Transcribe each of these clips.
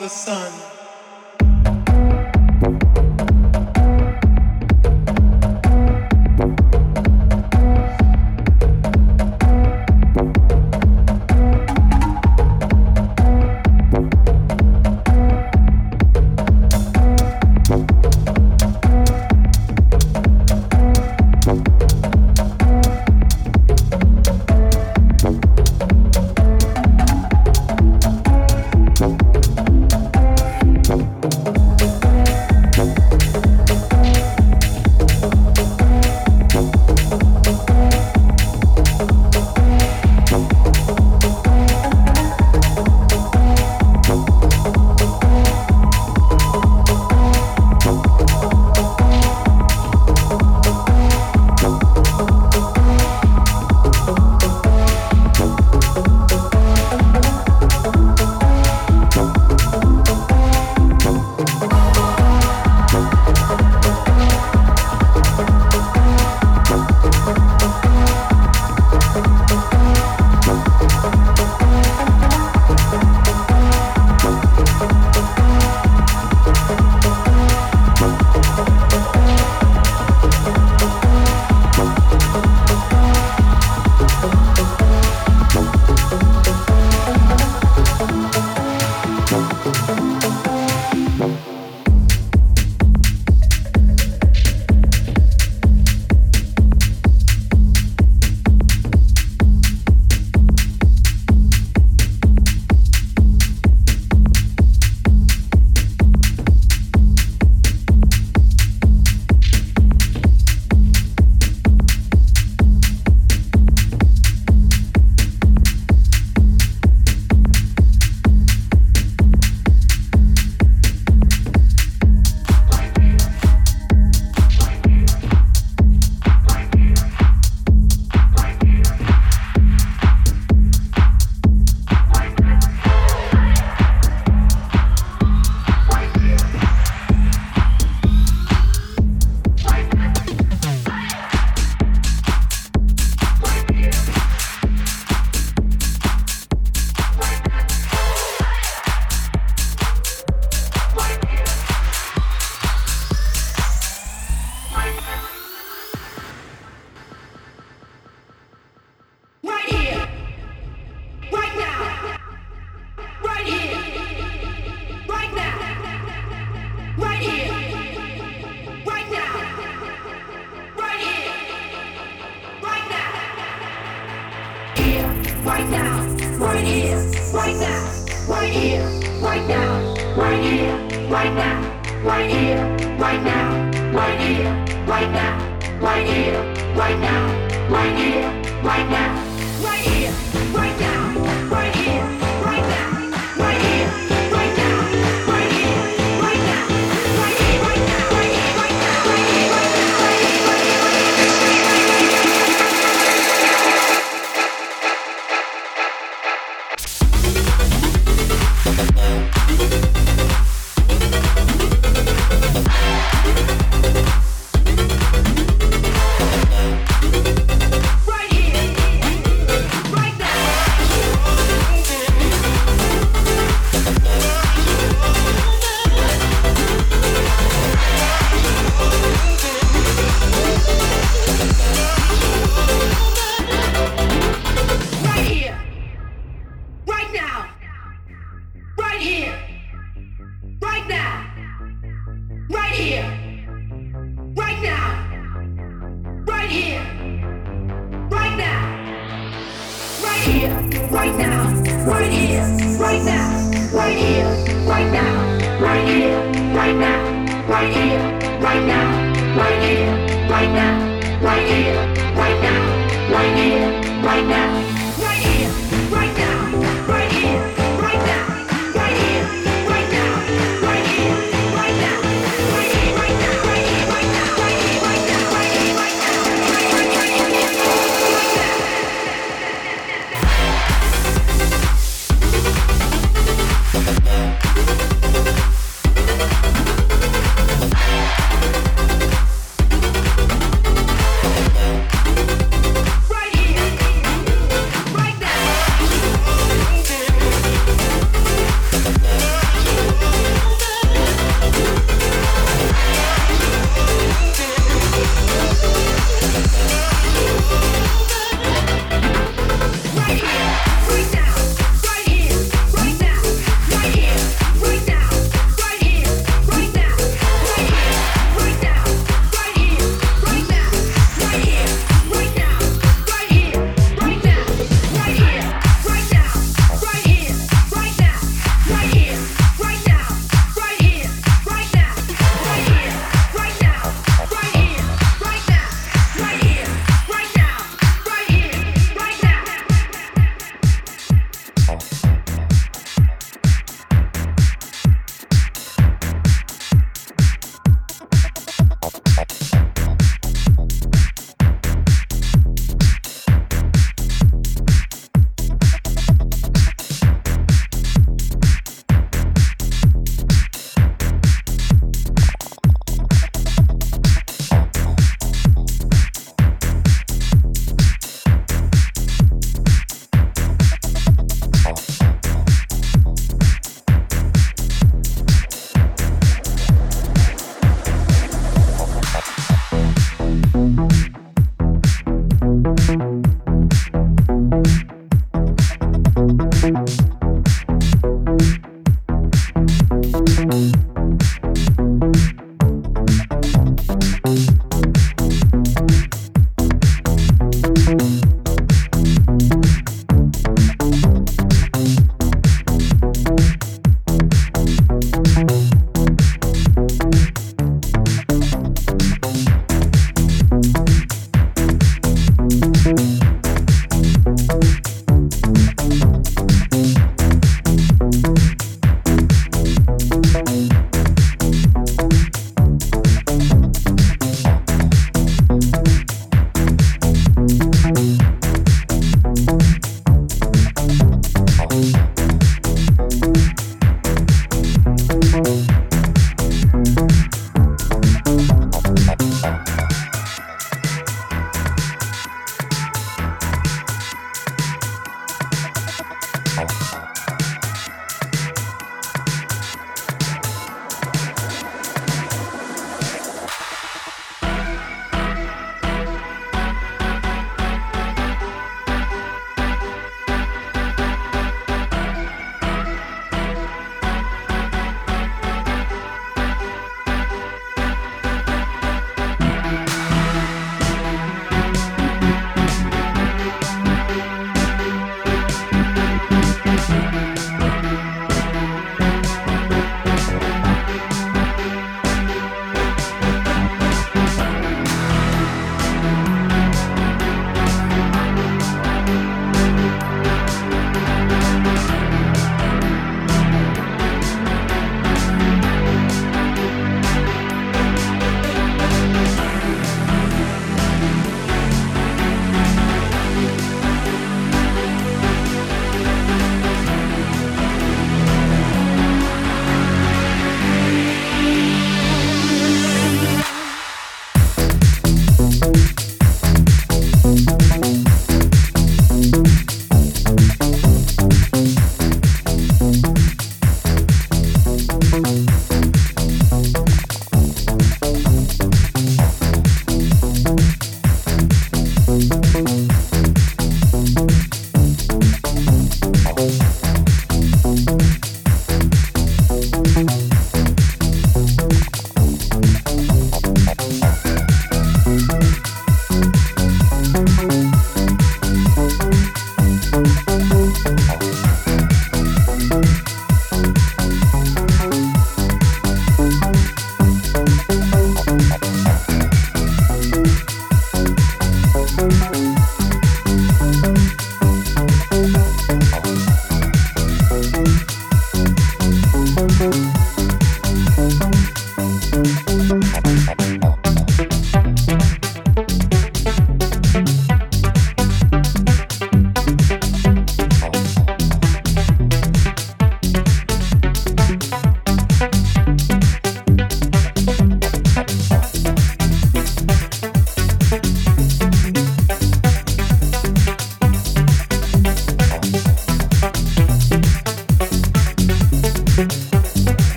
the sun.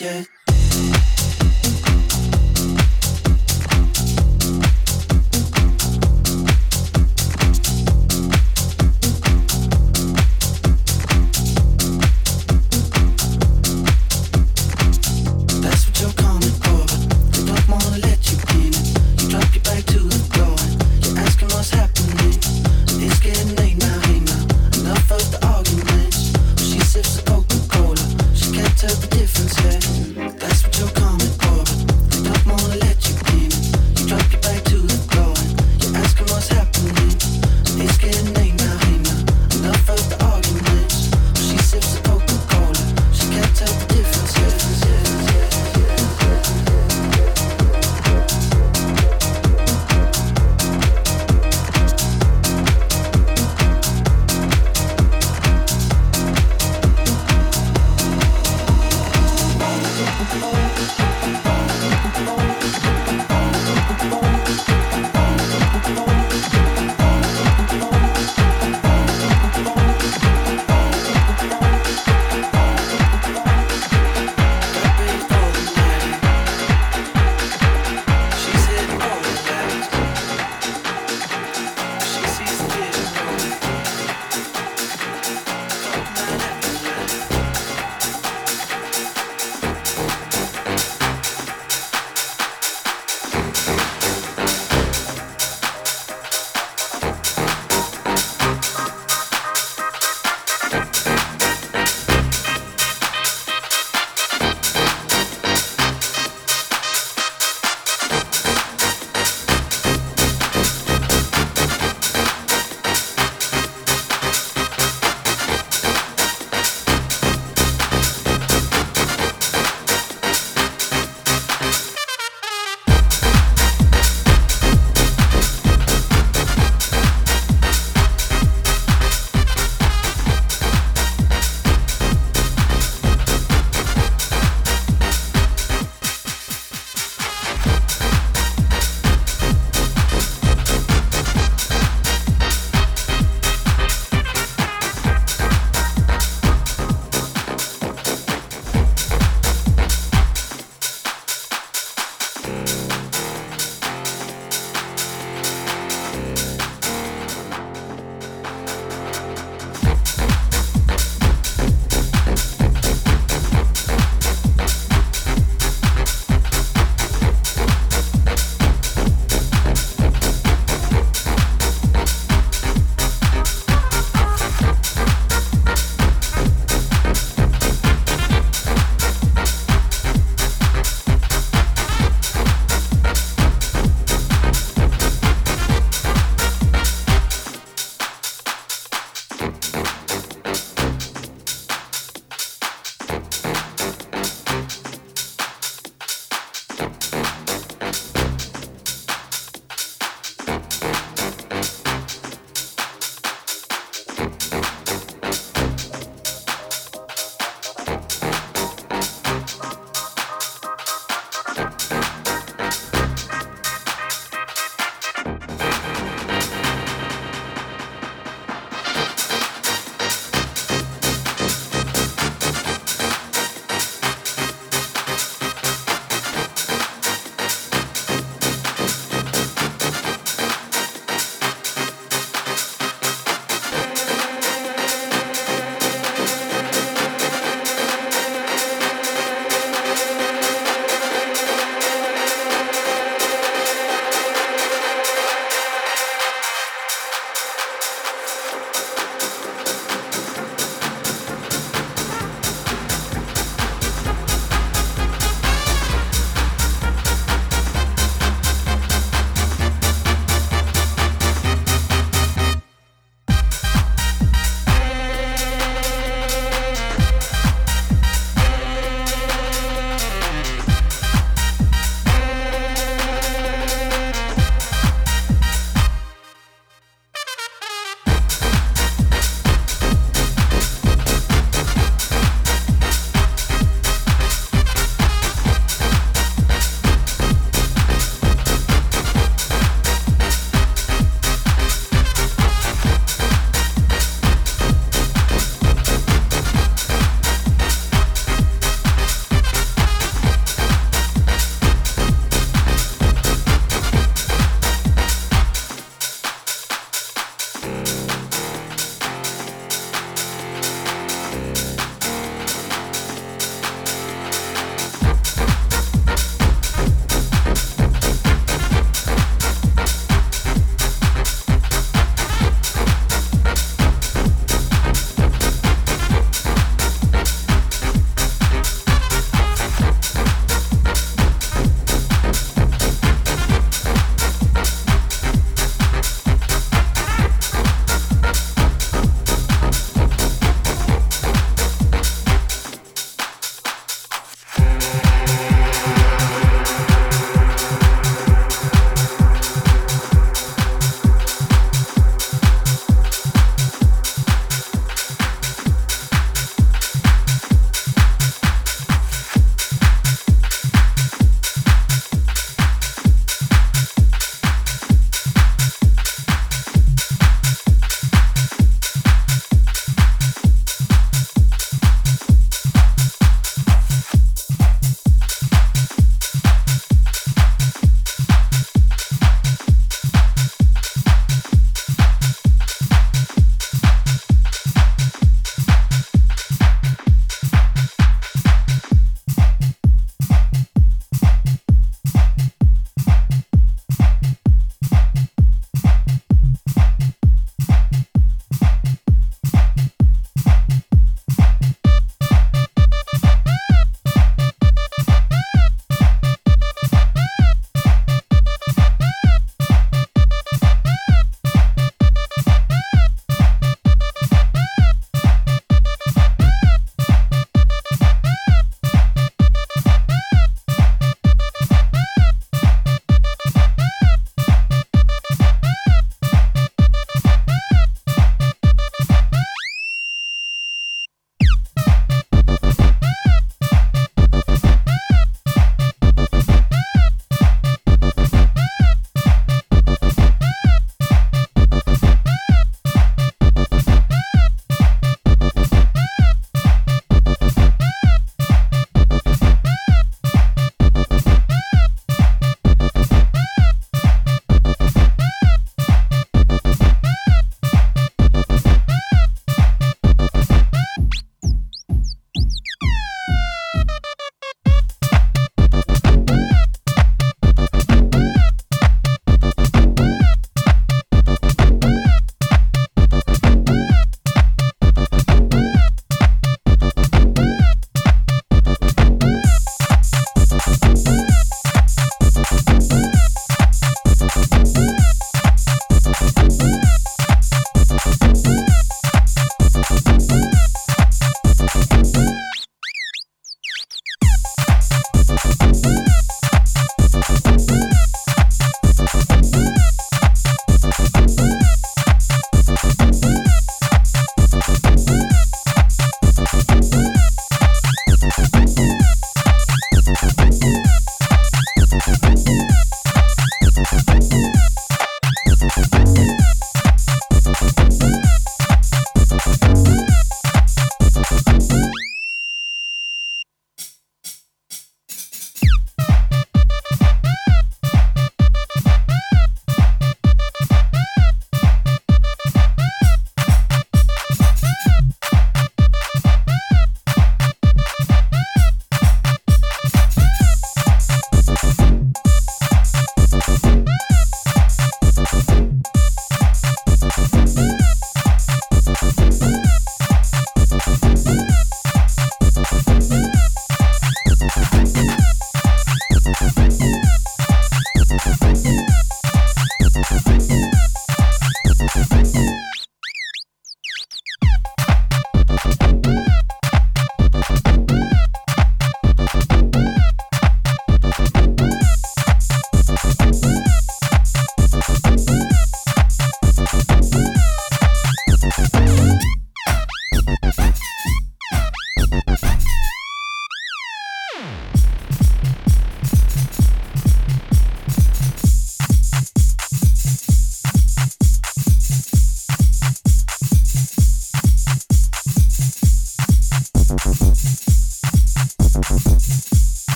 Yet.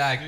Like